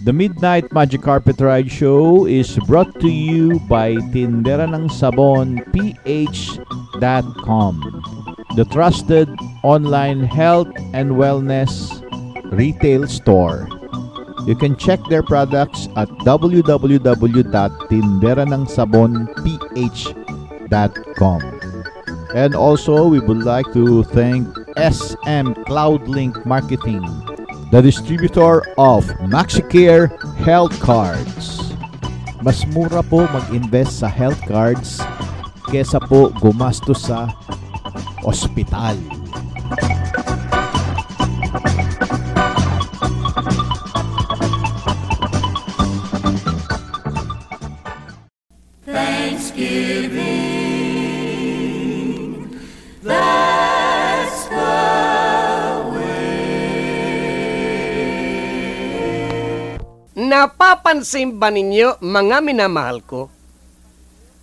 The Midnight Magic Carpet Ride Show is brought to you by Tindera ng Sabon PH.com, the trusted online health and wellness retail store. You can check their products at www.tinderanangsabonph.com. And also, we would like to thank SM Cloudlink Marketing, the distributor of MaxiCare Health Cards. Mas mura po mag-invest sa health cards kesa po gumastos sa ospital. Napapansin ba ninyo, mga minamahal ko,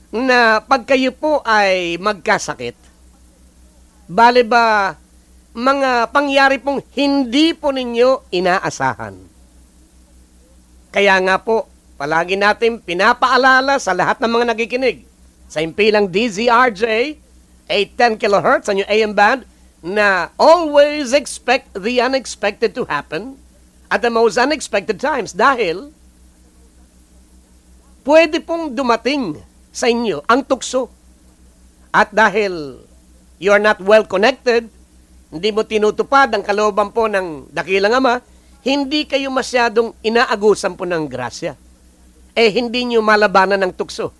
na pag kayo po ay magkasakit, bale ba mga pangyari pong hindi po ninyo inaasahan? Kaya nga po, palagi natin pinapaalala sa lahat ng mga nagikinig sa impilang DZRJ, 810 kHz ang AM band, na always expect the unexpected to happen at the most unexpected times dahil pwede pong dumating sa inyo ang tukso. At dahil you are not well connected, hindi mo tinutupad ang kalooban po ng dakilang ama, hindi kayo masyadong inaagusan po ng grasya. Eh hindi nyo malabanan ng tukso.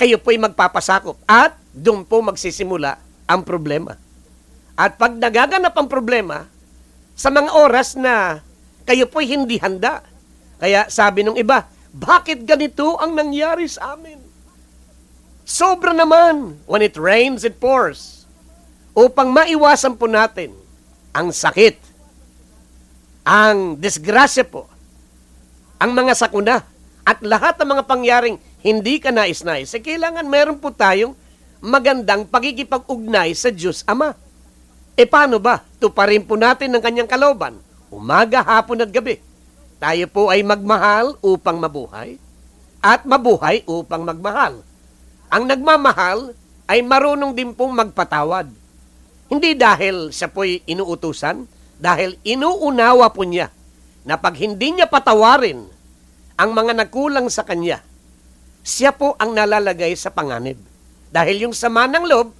Kayo po'y magpapasakop at doon po magsisimula ang problema. At pag nagaganap ang problema, sa mga oras na kayo po'y hindi handa. Kaya sabi nung iba, bakit ganito ang nangyari sa amin? Sobra naman. When it rains, it pours. Upang maiwasan po natin ang sakit, ang disgrasya po, ang mga sakuna, at lahat ng mga pangyaring hindi ka nais-nais, eh, kailangan meron po tayong magandang pagkikipag-ugnay sa Diyos Ama. E paano ba? Tuparin po natin ng kanyang kaloban. Umaga, hapon at gabi. Tayo po ay magmahal upang mabuhay at mabuhay upang magmahal. Ang nagmamahal ay marunong din pong magpatawad. Hindi dahil siya po'y inuutusan, dahil inuunawa po niya na pag hindi niya patawarin ang mga nagkulang sa kanya, siya po ang nalalagay sa panganib. Dahil yung sama ng loob,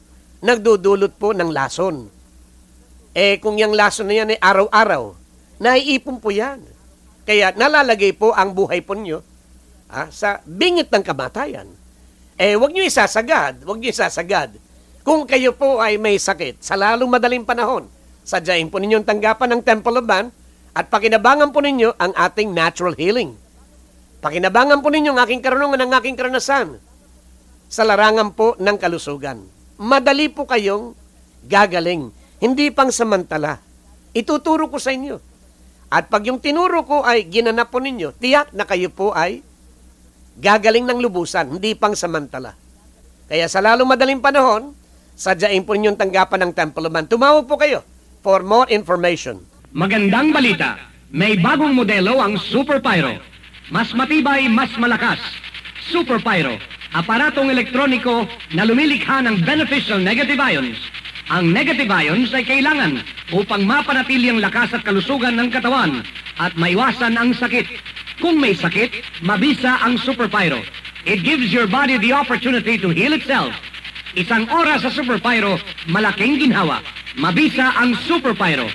nagdudulot po ng lason. Eh kung yung lason na yan ay araw-araw, naiipon po yan. Kaya nalalagay po ang buhay po nyo ah, sa bingit ng kamatayan. Eh wag nyo isasagad, wag nyo isasagad. Kung kayo po ay may sakit sa lalong madaling panahon, sadyain po ninyong tanggapan ng Temple of Man at pakinabangan po ninyo ang ating natural healing. Pakinabangan po ninyo ang aking karunungan, ang aking karanasan sa larangan po ng kalusugan. Madali po kayong gagaling, hindi pang samantala. Ituturo ko sa inyo. At pag yung tinuro ko ay ginanap po ninyo, tiyak na kayo po ay gagaling ng lubusan, hindi pang samantala. Kaya sa lalong madaling panahon, sadyain po ninyong tanggapan ng Temple of Man. Tumawag po kayo for more information. Magandang balita. May bagong modelo ang Super Pyro. Mas matibay, mas malakas. Super Pyro. Aparatong elektroniko na lumilikha ng beneficial negative ions. Ang negative ions ay kailangan upang mapanatili ang lakas at kalusugan ng katawan at maiwasan ang sakit. Kung may sakit, mabisa ang Super Pyro. It gives your body the opportunity to heal itself. Isang oras sa Super Pyro, malaking ginhawa. Mabisa ang Super Pyro.